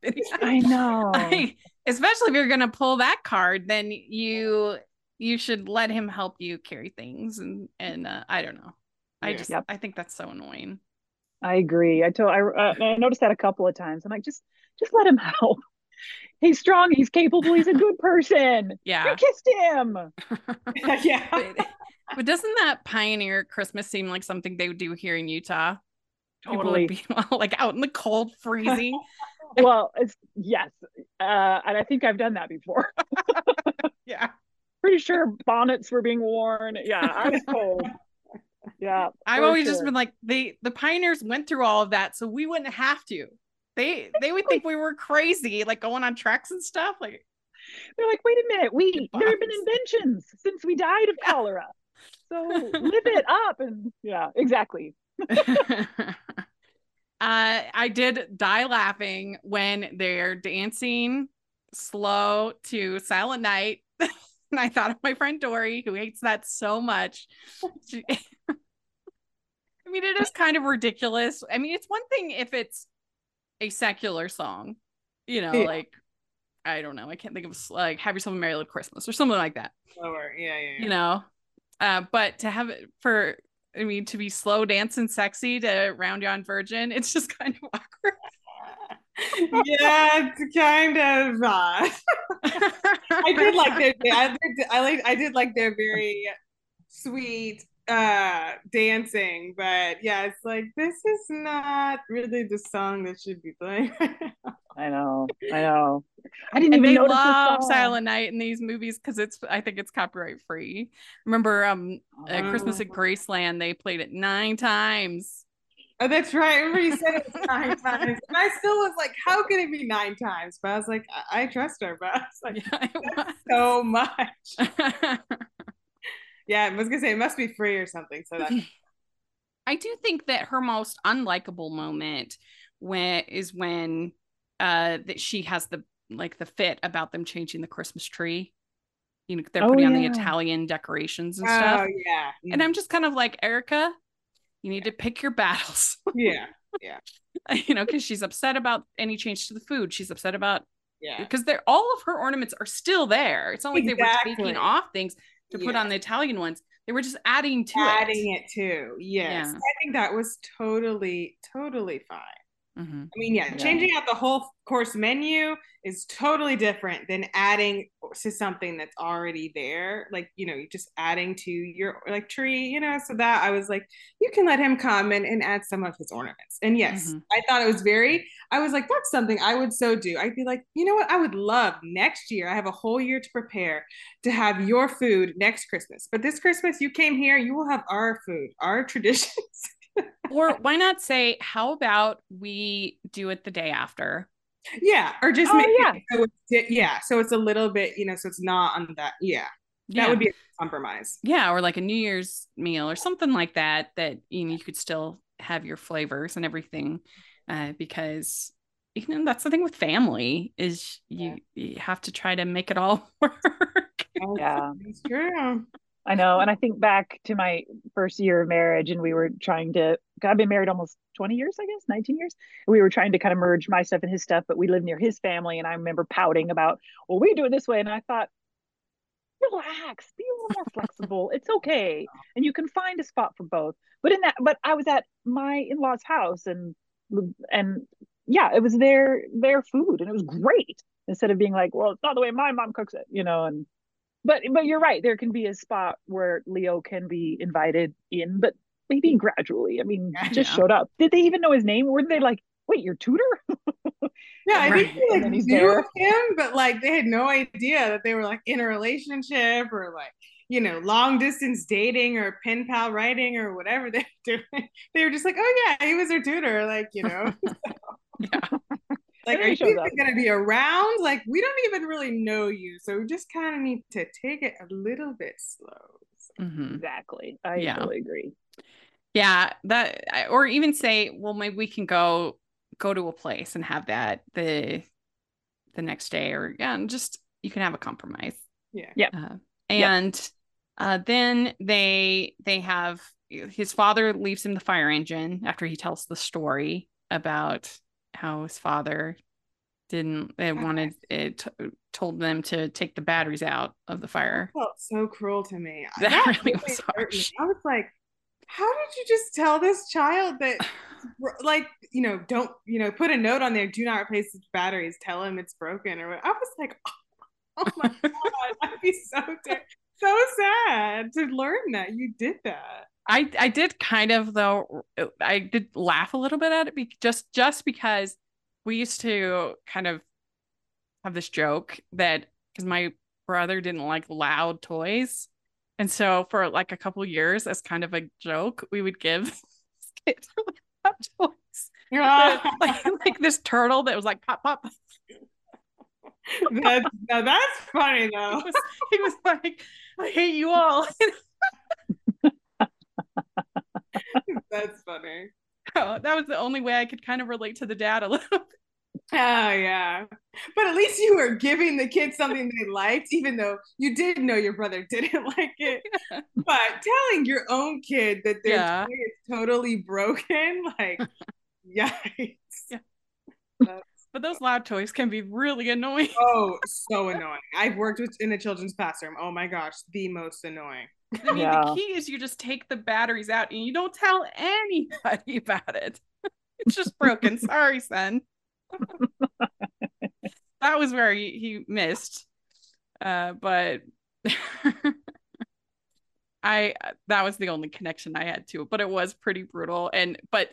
I know. <laughs> like, especially if you're gonna pull that card, then you you should let him help you carry things and and uh, I don't know. I Yeah. just Yep. I think that's so annoying. I agree. I told I, uh, I noticed that a couple of times. I'm like, just just let him <laughs> help. He's strong. He's capable. He's a good person. <laughs> Yeah, you kissed him. <laughs> yeah. but, but doesn't that pioneer Christmas seem like something they would do here in Utah? People Totally. would be like out in the cold, freezing. Well, it's yes, uh, and I think I've done that before. yeah. Pretty sure bonnets were being worn. Yeah, I was <laughs> cold. Yeah, I've always just been like they the pioneers went through all of that, so we wouldn't have to. They they would think we were crazy, like going on treks and stuff. Like They're like, wait a minute, we there have been inventions since we died of Yeah. cholera. So <laughs> live it up and yeah, exactly. <laughs> uh, I did die laughing when they're dancing slow to Silent Night. And <laughs> I thought of my friend Dory, who hates that so much. <laughs> She- <laughs> I mean, it is kind of ridiculous. I mean, it's one thing if it's a secular song, you know, Yeah. like I don't know, I can't think of like "Have Yourself a Merry Little Christmas" or something like that Lower. Yeah, yeah, yeah. you know uh but to have it for i mean to be slow dancing sexy to round you on virgin it's just kind of awkward yeah, it's kind of. Uh, <laughs> I did like their. <laughs> I did, I like. I did like their very sweet uh dancing, but yeah, it's like this is not really the song that should be playing. <laughs> I know. I know. I didn't and even they love the silent night in these movies because it's i think it's copyright free remember um at christmas at graceland they played it nine times oh, that's right. I remember you said it was nine times, and I still was like, "How can it be nine times?" But I was like, "I, I trust her." But I was like, <laughs> yeah, it so much. <laughs> Yeah, I was gonna say it must be free or something. So that <laughs> I do think that her most unlikable moment when is when uh that she has the like the fit about them changing the Christmas tree. You know, they're Oh, putting on the. Italian decorations and oh stuff. yeah, And I'm just kind of like, Erica, you need to pick your battles. <laughs> yeah, Yeah. <laughs> you know, because she's upset about any change to the food. She's upset about yeah. because they're all of her ornaments are still there. It's not like they were taking off things to put Yeah. on the Italian ones. They were just adding to adding it. Adding it too. Yes, Yeah. I think that was totally, totally fine. Mhm. I mean, yeah, Yeah. changing out the whole course menu is totally different than adding to something that's already there. Like, you know, just adding to your like tree, you know. So that I was like, you can let him come and, and add some of his ornaments. And yes, Mhm. I thought it was very, I was like, that's something I would so do. I'd be like, you know what? I would love next year. I have a whole year to prepare to have your food next Christmas. But this Christmas, you came here, you will have our food, our <laughs> traditions. Or why not say, how about we do it the day after? Yeah, or just Oh, make it yeah. so it's, yeah, so it's a little bit, you know, so it's not on that. Yeah, that Yeah. would be a compromise. yeah, or like a New Year's meal or something like that. That you know you could still have your flavors and everything, uh, because you know that's the thing with family is you you have to try to make it all <laughs> work. Yeah. <laughs> it's true. I know. And I think back to my first year of marriage, and we were trying to, I've been married almost 20 years, I guess, 19 years. We were trying to kind of merge my stuff and his stuff, but we lived near his family. And I remember pouting about, well, we do it this way. And I thought, relax, be a little more flexible. It's okay. <laughs> And you can find a spot for both. But in that, but I was at my in law's house and, and yeah, it was their, their food and it was great instead of being like, well, it's not the way my mom cooks it, you know, and, but but you're right. There can be a spot where Leo can be invited in, but maybe mm-hmm. gradually. I mean, just showed up. Did they even know his name? Were they like, wait, your tutor? <laughs> Yeah, I think they like knew there. him, but like they had no idea that they were like in a relationship or like you know long distance dating or pen pal writing or whatever <laughs> they're doing. They were just like, oh yeah, he was her tutor, like you know. <laughs> Yeah. Like, are you even going to be around? Like, we don't even really know you, so we just kind of need to take it a little bit slow. Mhm. Exactly. I Yeah. totally agree. Yeah, that or even say, well, maybe we can go go to a place and have that the the next day, or yeah, and just you can have a compromise. Yeah. Yeah. Uh, and uh, then they they have his father leaves him the fire engine after he tells the story about how his father didn't they wanted it told them to take the batteries out of the fire. felt so cruel to me. <laughs> That really was harsh. I was like, how did you just tell this child that, <sighs> like, you know, don't, you know, put a note on there, do not replace the batteries, tell him it's broken or what? I was like, <laughs> oh, my <laughs> God, I'd be so, ter- so sad to learn that you did that. I I did kind of though I did laugh a little bit at it be- just just because we used to kind of have this joke that because my brother didn't like loud toys. And so for like a couple years as kind of a joke we would give <laughs> kids <laughs> loud toys. <laughs> Like, like this turtle that was like pop pop. That's, now that's funny though. he was, he was like I hate you all That's funny. <laughs> Oh, that was the only way I could kind of relate to the dad a <laughs> little. bit. Oh yeah. But at least you were giving the kids something they liked, even though you did know your brother <laughs> didn't like it. But telling your own kid that their Yeah. toy is totally broken, like yikes. Yeah. That's- But those loud toys can be really annoying. oh, so annoying. I've worked with in a children's classroom. Oh my gosh, the most annoying. I mean, Yeah. the key is you just take the batteries out and you don't tell anybody <laughs> about it. It's just broken. <laughs> Sorry, son. that was where he, he missed. Uh, but <laughs> I that was the only connection I had to it, but it was pretty brutal. And but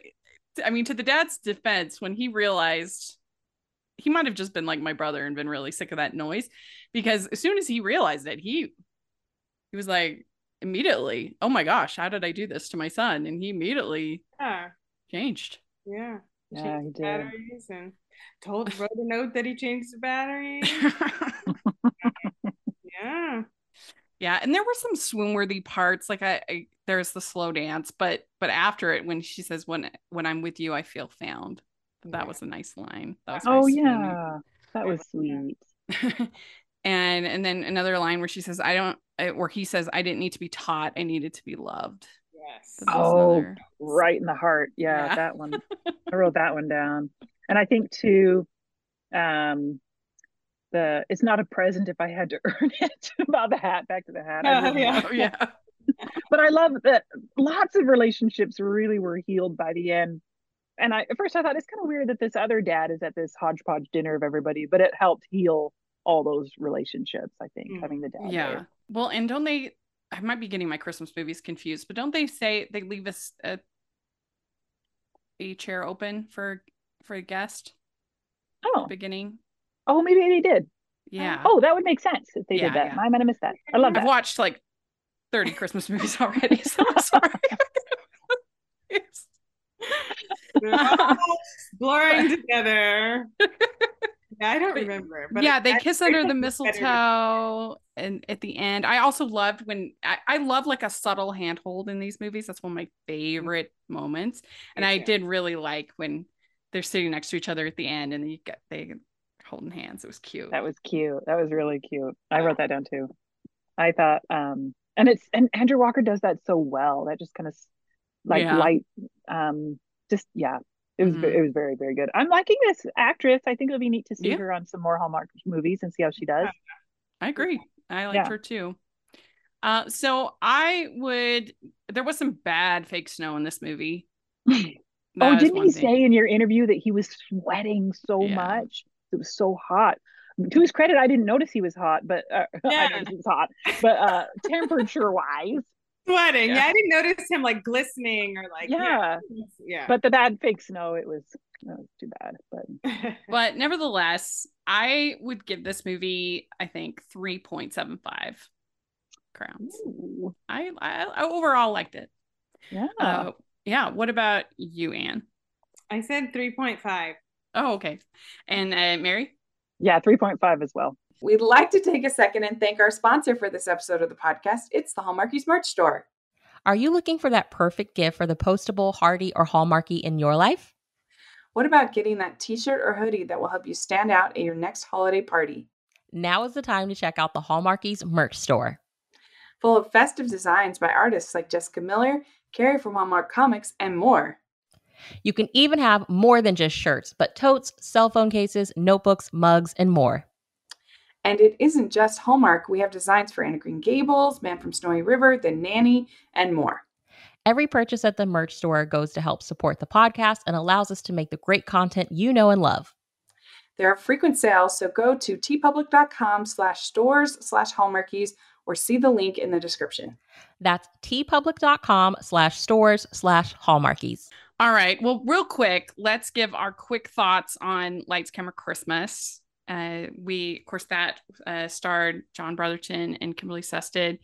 I mean, to the dad's defense, when he realized he might have just been like my brother and been really sick of that noise, because as soon as he realized it, he he was like immediately, oh my gosh, how did I do this to my son? And he immediately Yeah, changed. yeah. Yeah, he did. batteries and told wrote a note that he changed the batteries. <laughs> Yeah. yeah, and there were some swoon worthy parts. Like I, I there's the slow dance, but but after it, when she says when when I'm with you, I feel found. That was a nice line. That was Oh yeah, that was sweet. <laughs> and and then another line where she says, "I don't," uh, where he says, "I didn't need to be taught. I needed to be loved." Yes. Oh, another- Right in the heart. Yeah, Yeah. that one. <laughs> I wrote that one down. And I think too, um, the it's not a present if I had to <laughs> earn it about the hat. Back to the hat. I Yeah, really yeah. Oh yeah, But I love that lots of relationships really were healed by the end. And I at first I thought it's kind of weird that this other dad is at this hodgepodge dinner of everybody, but it helped heal all those relationships. I think Mm. having the dad. yeah. there. Well, and don't they? I might be getting my Christmas movies confused, but don't they say they leave us a a chair open for for a guest at Oh, the beginning? oh, maybe they did. Yeah. Oh, that would make sense if they Yeah, did that. yeah. I might have missed that. I love that I've that. watched like 30 Christmas movies already, <laughs> so I'm sorry. Yes. <laughs> They're all <laughs> blurring together. Yeah, I don't But- remember. But yeah, they I- kiss <laughs> I under think the mistletoe and at the end. I also loved when I, I love like a subtle handhold in these movies. That's one of my favorite moments. And Me I did really like when they're sitting next to each other at the end and you get they holding hands. It was cute. That was cute. That was really cute. I wrote that down too. I thought, um, and it's and Andrew Walker does that so well. That just kind of like Yeah. light, um, just yeah. It was Mhm. it was very very good. I'm liking this actress. I think it'll be neat to see Yeah. her on some more Hallmark movies and see how she does. I agree. I liked Yeah. her too. Uh, so I would. There was some bad fake snow in this movie. <laughs> oh, didn't he thing. say in your interview that he was sweating so Yeah. much? It was so hot. To his credit, I didn't notice he was hot, but uh, <laughs> I noticed he was hot. But uh, temperature wise, sweating. Yeah. Yeah. I didn't notice him like glistening or like yeah. yeah. But the bad fake snow, it was, that was too bad. But. <laughs> But nevertheless, I would give this movie, I think, 3.75 crowns. ooh, I, I, I overall liked it. yeah. Uh, yeah. What about you, Anne? I said 3.5. Oh, okay. And uh, Mary? Yeah, 3.5 as well. We'd like to take a second and thank our sponsor for this episode of the podcast. It's the Hallmarkies merch store. Are you looking for that perfect gift for the postable, heartie, or hallmarky in your life? What about getting that t shirt or hoodie that will help you stand out at your next holiday party? Now is the time to check out the Hallmarkies merch store. Full of festive designs by artists like Jessica Miller, Carrie from Hallmark Comics, and more. You can even have more than just shirts, but totes, cell phone cases, notebooks, mugs, and more. And it isn't just Hallmark. We have designs for Anne of Green Gables, Man from Snowy River, The Nanny, and more. Every purchase at the merch store goes to help support the podcast and allows us to make the great content you know and love. There are frequent sales, so go to teepublic.com slash stores slash hallmarkies or see the link in the description. That's teepublic.com slash stores slash hallmarkies. All right. Well, real quick, let's give our quick thoughts on Lights Camera Christmas. Uh, we, of course, that uh, starred John Brotherton and Kimberley Sustad,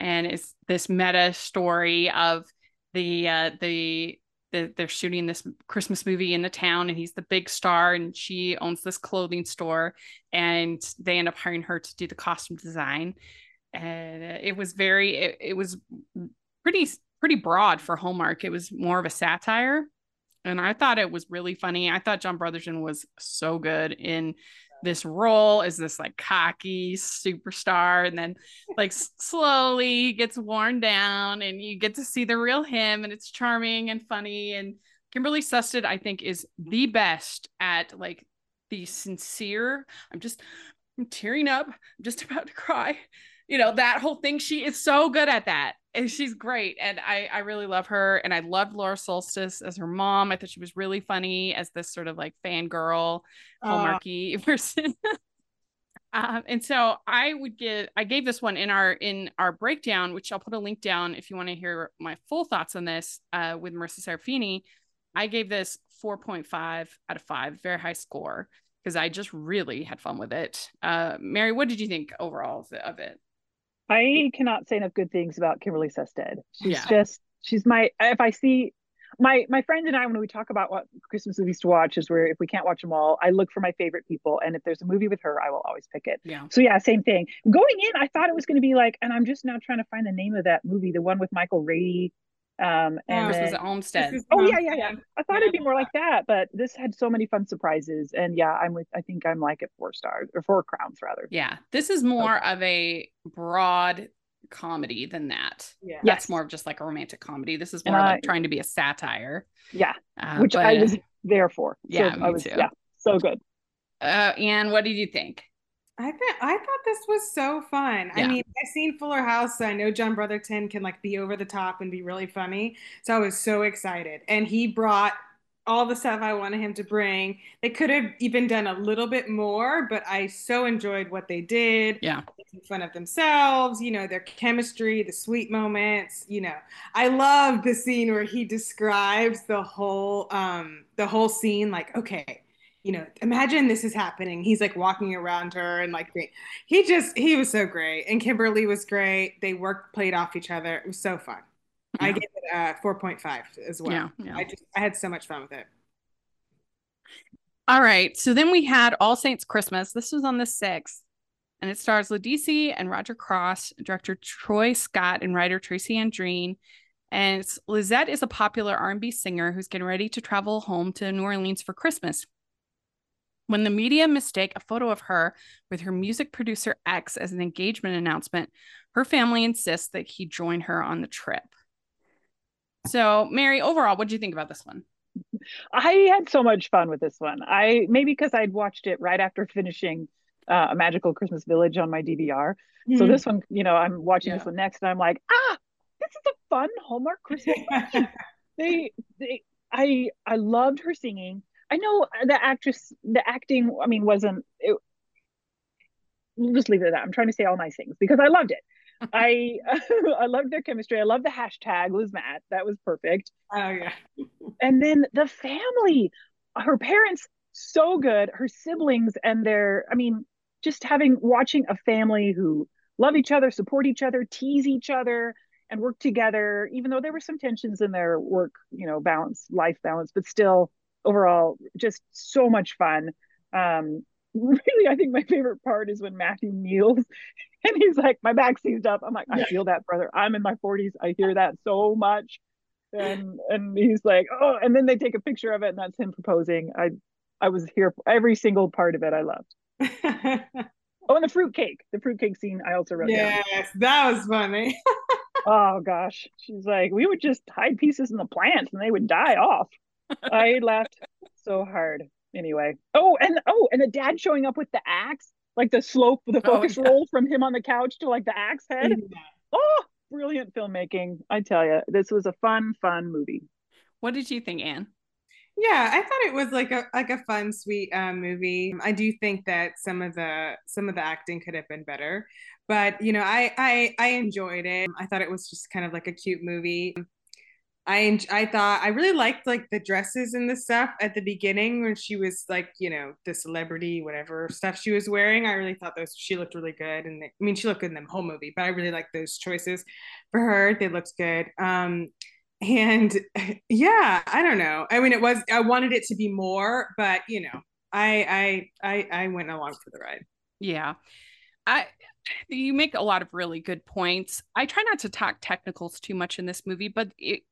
and it's this meta story of the uh, the the they're shooting this Christmas movie in the town, and he's the big star, and she owns this clothing store, and they end up hiring her to do the costume design, and it was very, it, it was pretty pretty broad for Hallmark. It was more of a satire. And I thought it was really funny. I thought John Brotherton was so good in this role as this like cocky superstar and then like slowly gets worn down and you get to see the real him and it's charming and funny and Kimberley Sustad I think is the best at like the sincere I'm just I'm tearing up I'm just <laughs> about to cry you know that whole thing she is so good at that and she's great and i i really love her and i loved Laura Soltis as her mom. I thought she was really funny as this sort of like fangirl hallmarky uh. <laughs> person. Um, and so i would give i gave this one in our in our breakdown which i'll put a link down if you want to hear my full thoughts on this uh, with marissa serafini. I gave this 4.5 out of 5 very high score because i just really had fun with it. Uh, mary what did you think overall of it I cannot say enough good things about Kimberley Sustad. She's yeah. just she's my if I see my my friend and I when we talk about what Christmas movies to watch is where if we can't watch them all, I look for my favorite people, and if there's a movie with her, I will always pick it. Yeah. So yeah, same thing. Going in, I thought it was going to be like, and I'm just now trying to find the name of that movie, the one with Michael Rady um, and this was at Olmsted. oh yeah, yeah, yeah. I thought it'd be more like that, but this had so many fun surprises. And yeah, I'm with. I think I'm like at four stars or four crowns rather. Yeah, this is more okay. of a broad comedy than that. Yeah, that's yes. more of just like a romantic comedy. This is more I, like trying to be a satire. Yeah, uh, which but, I was there for. Yeah, so I was. Too. Yeah, so good. Uh, Anne, what did you think? I think I thought this was so fun. Yeah. I mean, I've seen Fuller House, so I know John Brotherton can like be over the top and be really funny. So I was so excited, and he brought all the stuff I wanted him to bring. They could have even done a little bit more, but I so enjoyed what they did. Yeah. Making fun of themselves, you know, their chemistry, the sweet moments, you know. I love the scene where he describes the whole um the whole scene like, okay, you know, imagine this is happening. He's like walking around her and like he just he was so great. And Kimberly was great. They worked played off each other. It was so fun. Yeah. I gave it uh 4.5 as well. Yeah, yeah. I just I had so much fun with it. All right. So then we had All Saints Christmas. This was on the 6th. And it stars Ledisi and Roger Cross, director Troy Scott, and writer Tracy Andreen. And Lizette is a popular R&B singer who's getting ready to travel home to New Orleans for Christmas. When the media mistake a photo of her with her music producer X as an engagement announcement, her family insists that he join her on the trip. So, Mary, overall, what do you think about this one? I had so much fun with this one. I maybe because I'd watched it right after finishing uh, a magical Christmas village on my DVR. Mm-hmm. So this one, you know, I'm watching yeah. this one next, and I'm like, ah, this is a fun Hallmark Christmas. <laughs> they, they, I, I loved her singing. I know uh, the actress, the acting, I mean, wasn't. It, we'll just leave it at that. I'm trying to say all nice things because I loved it. <laughs> I <laughs> I loved their chemistry. I love the hashtag Liz Matt. That was perfect. Oh yeah. and then the family, her parents, so good. Her siblings and their, I mean, just having watching a family who love each other, support each other, tease each other, and work together. Even though there were some tensions in their work, you know, balance, life balance, but still overall just so much fun. Um <laughs> really i think my favorite part is when matthew kneels <laughs> and he's like my back seized up. I'm like i feel that brother. I'm in my 40s i hear that so much. And and he's like oh and then they take a picture of it and that's him proposing. I i was here for every single part of it i loved. <laughs> Oh and the fruit cake the fruit cake scene i also wrote yes down. that was funny. Oh gosh. She's like we would just hide pieces in the plants and they would die off I laughed so hard. Anyway. Oh, and oh, and the dad showing up with the axe, like the slope, the oh, focus oh, yeah. roll from him on the couch to like the axe head. Yeah. Oh, brilliant filmmaking. I tell you, this was a fun, fun movie. What did you think, Anne? Yeah, I thought it was like a like a fun, sweet um, movie. I do think that some of the some of the acting could have been better, but you know, I I I enjoyed it. I thought it was just kind of like a cute movie. I I thought I really liked like the dresses and the stuff at the beginning when she was like you know the celebrity whatever stuff she was wearing. I really thought those she looked really good, and they, I mean she looked good in the whole movie, but I really liked those choices for her. They looked good. Um, and <laughs> yeah, I don't know. I mean, it was I wanted it to be more, but you know, I I I I went along for the ride. Yeah, I you make a lot of really good points. I try not to talk technicals too much in this movie, but it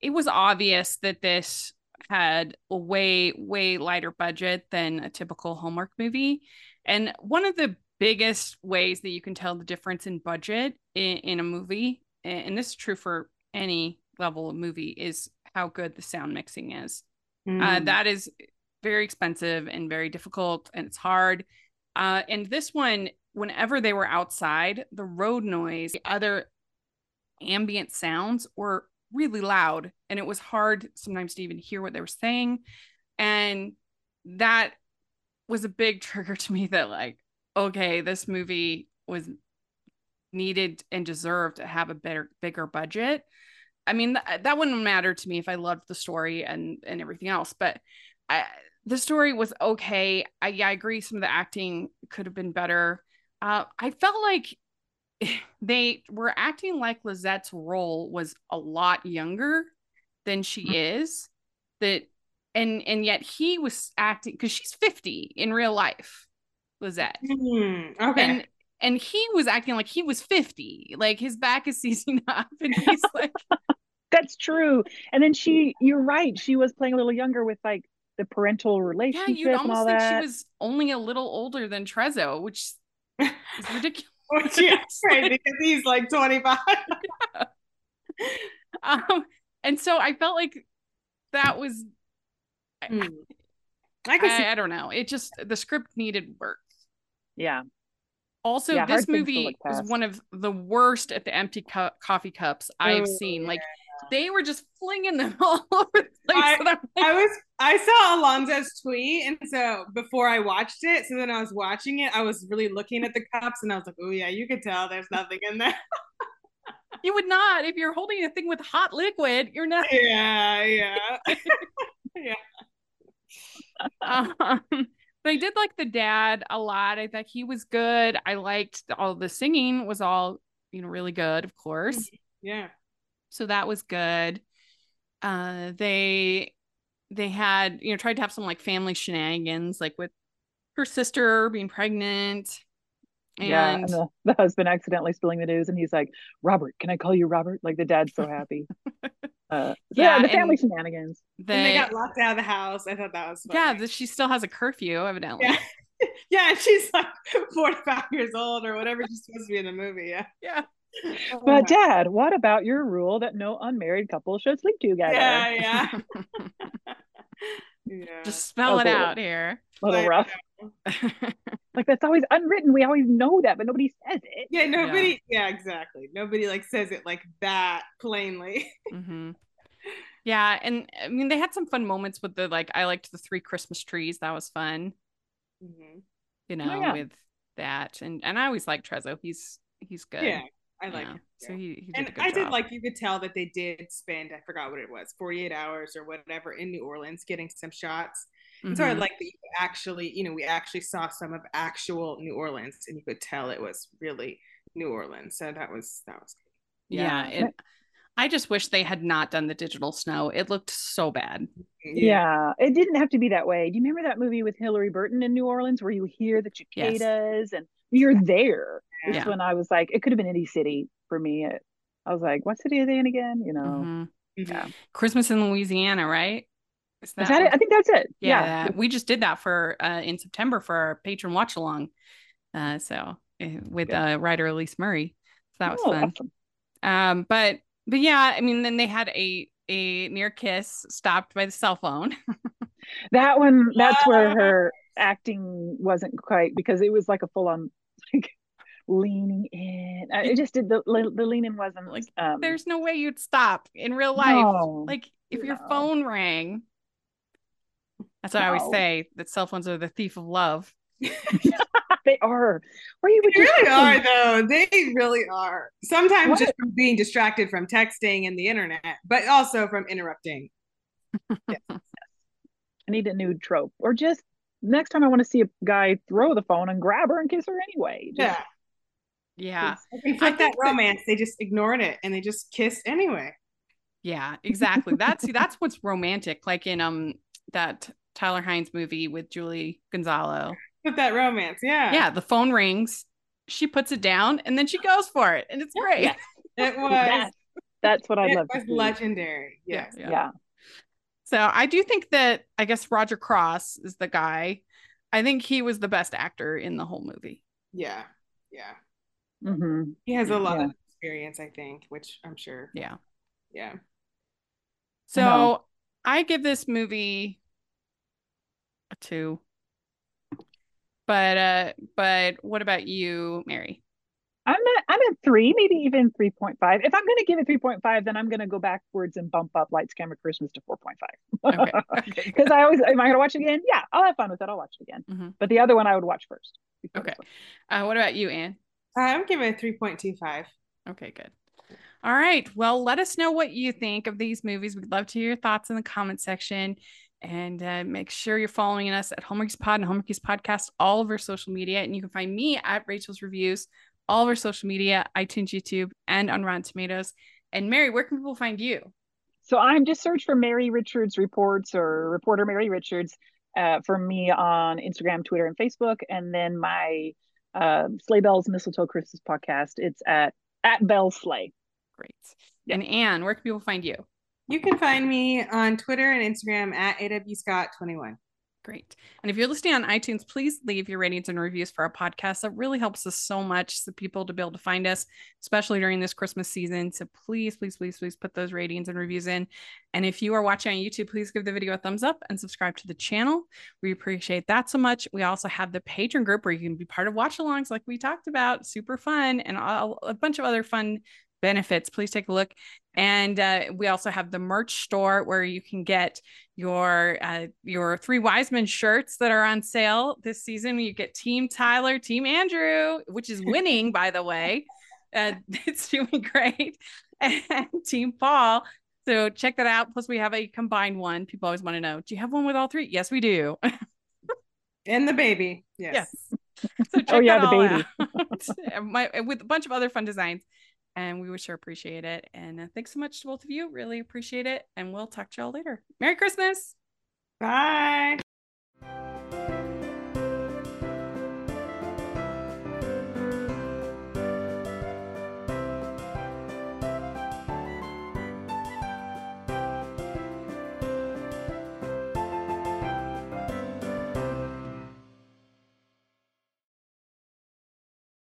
it was obvious that this had a way way lighter budget than a typical Hallmark movie. And one of the biggest ways that you can tell the difference in budget in, in a movie, and this is true for any level of movie, is how good the sound mixing is. Mm. Uh, that is very expensive and very difficult, and it's hard. Uh, and this one, whenever they were outside, the road noise, the other ambient sounds were really loud, and it was hard sometimes to even hear what they were saying. And that was a big <laughs> trigger to me that, like, okay, this movie was needed and deserved to have a better, bigger budget. I mean, th- that wouldn't matter to me if I loved the story and and everything else, but I, the story was okay. I yeah, I agree. Some of the acting could have been better. Uh, I felt like <laughs> they were acting like Lizette's role was a lot younger than she mm-hmm. is. That and and yet he was acting because she's 50 in real life, Lizette. Mm, okay. And and he was acting like he was 50 like his back is <laughs> seizing up and he's <laughs> like that's true and then she you're right she was playing a little younger with like the parental relationship. Yeah, you'd almost think that. she was only a little older than Trezzo, which is ridiculous. Which <laughs> yeah, right, because he's like 25. yeah. <laughs> um, and so I felt like that was mm. I, I, I, don't know. It just the script needed work. Yeah. Also, yeah, this movie was one of the worst at the empty cu- coffee cups I've oh, seen. Like they were just flinging them <laughs> all over the place. I, like, I, was I saw Alonzo's tweet, and so before I watched it, so then I was watching it, I was really looking at the cups, and I was like, "Oh yeah, you could tell there's nothing in there." <laughs> you would not if you're holding a thing with hot liquid. You're not. Yeah, yeah, <laughs> yeah. Um, but I did like the dad a lot. I thought he was good. I liked all the singing was all you know really good, of course. Yeah. So that was good. Uh, they they had you know tried to have some like family shenanigans, like with her sister being pregnant. And... Yeah, and the, the husband accidentally spilling the news, and he's like, "Robert, can I call you Robert?" Like the dad's so happy. <laughs> uh, yeah, yeah, the family shenanigans. They, and they got locked out of the house. I thought that was funny. yeah. She still has a curfew, evidently. Yeah. <laughs> yeah, she's like <laughs> 45 years old or whatever she's supposed to be in the movie. Yeah. Yeah. But dad, what about your rule that no unmarried couple should sleep together? Yeah, <laughs> yeah. yeah. Just spell it out here. A little rough. <laughs> like that's always unwritten. We always know that, but nobody says it. Yeah, nobody. Yeah, yeah exactly. Nobody like says it like that plainly. <laughs> Mm-hmm. Yeah, and I mean they had some fun moments with the like I liked the three Christmas trees. That was fun. Mm-hmm. You know, oh, yeah. with that, and and I always like Trezzo. He's he's good. Yeah, I like yeah. So he, he and I job. did like you could tell that they did spend I forgot what it was 48 hours or whatever in New Orleans getting some shots. Mm-hmm. And so I mm-hmm. like that you actually you know we actually saw some of actual New Orleans and you could tell it was really New Orleans. So that was that was good. Yeah, yeah it, I just wish they had not done the digital snow. It looked so bad. Yeah. yeah. it didn't have to be that way. Do you remember that movie with Hilarie Burton in New Orleans where you hear the cicadas yes. and you're there? This yeah. one I was like, it could have been any city for me. It, I was like, what city are they in again? You know, mm-hmm. yeah. Christmas in Louisiana, right? Is that, Is that it? I think that's it. Yeah, yeah. we just did that for uh, in September for our Patreon watch along. Uh, so eh, with uh, writer Elise Murray, so that was oh, fun. Awesome. Um, but but yeah, I mean, then they had a a near kiss stopped by the cell phone. <laughs> that one, that's where her acting wasn't quite because it was like a full on like leaning in. It just did the the leaning wasn't like. Um, There's no way you'd stop in real life. No, like if no. your phone rang. That's what no. I always say. That cell phones are the thief of love. <laughs> <laughs> they are. Or you would they really are though. They really are. Sometimes what? just from being distracted from texting and the internet, but also from interrupting. <laughs> yes. I need a new trope, or just next time I want to see a guy throw the phone and grab her and kiss her anyway. Just, yeah. Yeah. It's like that romance. That, they just ignored it and they just kissed anyway. Yeah, exactly. That's that's what's romantic. Like in um that Tyler Hynes movie with Julie Gonzalo. With that romance, yeah. Yeah, the phone rings she puts it down and then she goes for it, and it's great. Yes. It <laughs> was. That's, that's what I'd it love to was see. legendary. Yeah, yeah. Yeah. So I do think that I guess Roger Cross is the guy. I think he was the best actor in the whole movie. Yeah. Yeah. Hmm He has a lot Yeah. of experience, I think, which I'm sure. Yeah. Yeah. So No. I give this movie a two. But uh but what about you, Mary? I'm at I'm at three, maybe even three point five. If I'm gonna give it three point five, then I'm gonna go backwards and bump up Lights Camera Christmas to four point five. Okay. <laughs> okay. <laughs> Because I always am I gonna watch it again? Yeah, I'll have fun with it. I'll watch it again. Mhm. But the other one I would watch first. Okay. Uh, what about you, Anne? I'm giving it 3.25. Okay, good. All right. Well, let us know what you think of these movies. We'd love to hear your thoughts in the comment section. And uh, make sure you're following us at Hallmarkies Pod and Hallmarkies Podcast, all of our social media. And you can find me at Rachel's Reviews, all of our social media, iTunes, YouTube, and on Rotten Tomatoes. And Mary, where can people find you? So I'm just search for Mary Richards reports or reporter Mary Richards uh, for me on Instagram, Twitter, and Facebook, and then my uh, Sleigh Bells Mistletoe Christmas podcast. It's at at Bell Sleigh. Great. Yeah. And Anne, where can people find you? You can find me on Twitter and Instagram at awscott21. Great. And if you're listening on iTunes, please leave your ratings and reviews for our podcast. That really helps us so much the people to be able to find us, especially during this Christmas season. So please, please, please, please put those ratings and reviews in. And if you are watching on YouTube, please give the video a thumbs up and subscribe to the channel. We appreciate that so much. We also have the Patreon group where you can be part of watch alongs, like we talked about, super fun, and all, a bunch of other fun benefits. Please take a look. And uh, we also have the merch store where you can get your uh, your three Wiseman shirts that are on sale this season. You get Team Tyler, Team Andrew, which is winning, by the way. Uh, <laughs> it's doing great, and Team Paul. So check that out. Plus, we have a combined one. People always want to know: Do you have one with all three? Yes, we do. And the baby. Yes. yes. So check Oh, yeah, that the all baby. out. <laughs> My, with a bunch of other fun designs. And we would sure appreciate it. And uh, thanks so much to both of you. Really appreciate it. And we'll talk to y'all later. Merry Christmas. Bye.